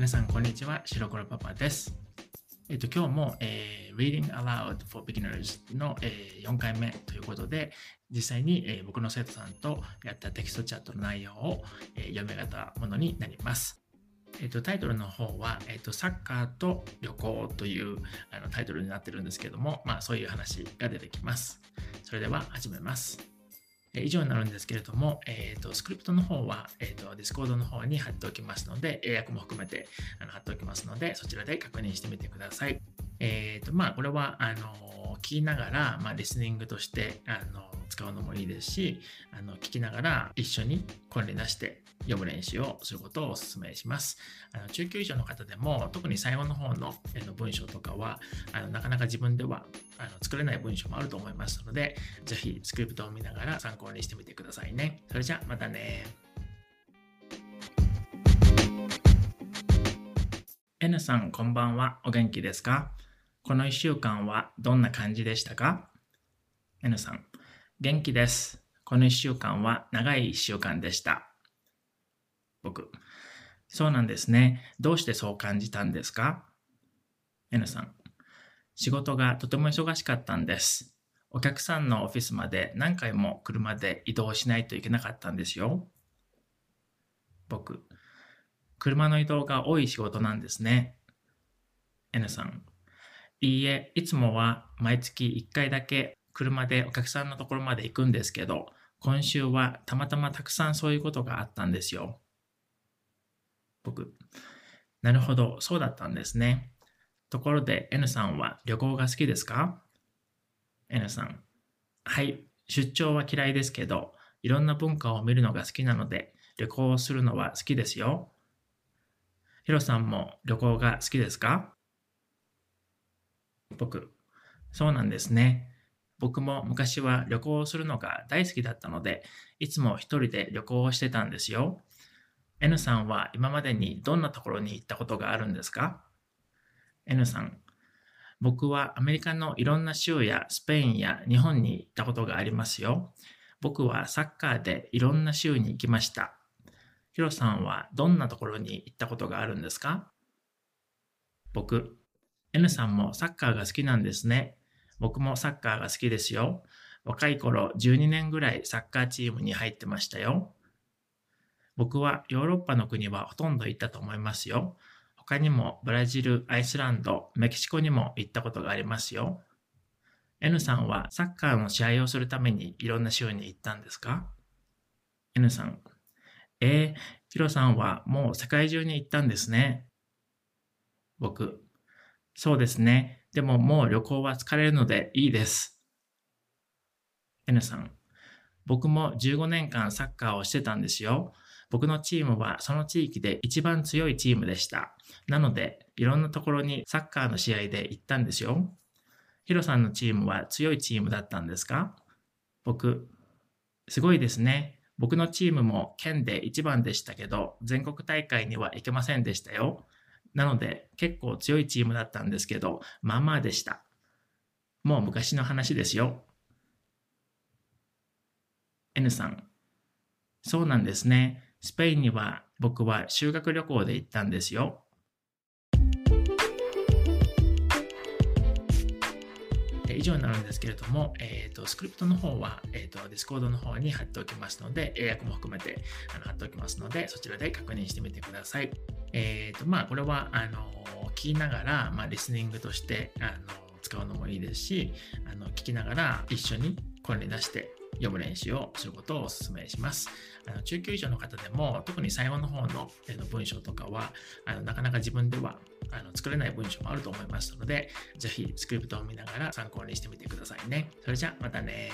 皆さん、こんにちは。白黒パパです。えっと、今日も、えー、Reading Aloud for Beginners の、えー、4回目ということで、実際に、えー、僕の生徒さんとやったテキストチャットの内容を、えー、まとめたものになります。えっと、タイトルの方は、えっと、サッカーと旅行というあのタイトルになってるんですけども、まあ、そういう話が出てきます。それでは始めます。以上になるんですけれども、えーと、スクリプトの方は、えーと、ディスコードの方に貼っておきますので、英訳も含めてあの貼っておきますので、そちらで確認してみてください。えーとまあ、これはあの聞きながら、まあ、リスニングとしてあの使うのもいいですし、あの聞きながら一緒に声に出して読む練習をすることをお勧めします。あの中級以上の方でも特に最後の方のの文章とかはあのなかなか自分ではあの作れない文章もあると思いますので、ぜひスクリプトを見ながら参考にしてみてくださいね。それじゃあまたね。N さんこんばんは。お元気ですか？この1週間はどんな感じでしたか ?N さん、元気です。この1週間は長い1週間でした。僕。そうなんですね。どうしてそう感じたんですか ?N さん。仕事がとても忙しかったんです。お客さんのオフィスまで何回も車で移動しないといけなかったんですよ。僕。車の移動が多い仕事なんですね。N さん。いいえ、いつもは毎月1回だけ車でお客さんのところまで行くんですけど、今週はたまたまたくさんそういうことがあったんですよ。僕。なるほど、そうだったんですね。ところで N さんは旅行が好きですか ?N さん。はい、出張は嫌いですけど、いろんな文化を見るのが好きなので、旅行をするのは好きですよ。ヒロさんも旅行が好きですか？僕。そうなんですね。僕も昔は旅行をするのが大好きだったので、いつも一人で旅行をしてたんですよ。N さんは今までにどんなところに行ったことがあるんですか ?N さん、僕はアメリカのいろんな州やスペインや日本に行ったことがありますよ。僕はサッカーでいろんな州に行きました。ヒロさんはどんなところに行ったことがあるんですか？僕、N さんもサッカーが好きなんですね。僕もサッカーが好きですよ。若い頃12年ぐらいサッカーチームに入ってましたよ。僕はヨーロッパの国はほとんど行ったと思いますよ。他にもブラジル、アイスランド、メキシコにも行ったことがありますよ。N さんはサッカーの試合をするためにいろんな州に行ったんですか ?N さん。えー、ヒロさんはもう世界中に行ったんですね。僕。そうですね。でももう旅行は疲れるのでいいです。N さん。僕も15年間サッカーをしてたんですよ。僕のチームはその地域で一番強いチームでした。なので、いろんなところにサッカーの試合で行ったんですよ。ヒロさんのチームは強いチームだったんですか？僕、すごいですね。僕のチームも県で一番でしたけど、全国大会には行けませんでしたよ。なので、結構強いチームだったんですけど、まあまあでした。もう昔の話ですよ。N さん。そうなんですね。スペインには僕は修学旅行で行ったんですよ。以上になるんですけれども、えーと、スクリプトの方は、えーと、ディスコードの方に貼っておきますので、英訳も含めてあの貼っておきますので、そちらで確認してみてください。えーとまあ、これはあの聞きながら、まあ、リスニングとしてあの使うのもいいですし、あの聞きながら一緒に声に出して読む練習をすることをお勧めします。あの中級以上の方でも、特に最後の方の文章とかは、あのなかなか自分ではあの作れない文章もあると思いますので、ぜひスクリプトを見ながら参考にしてみてくださいね。それじゃあまたね。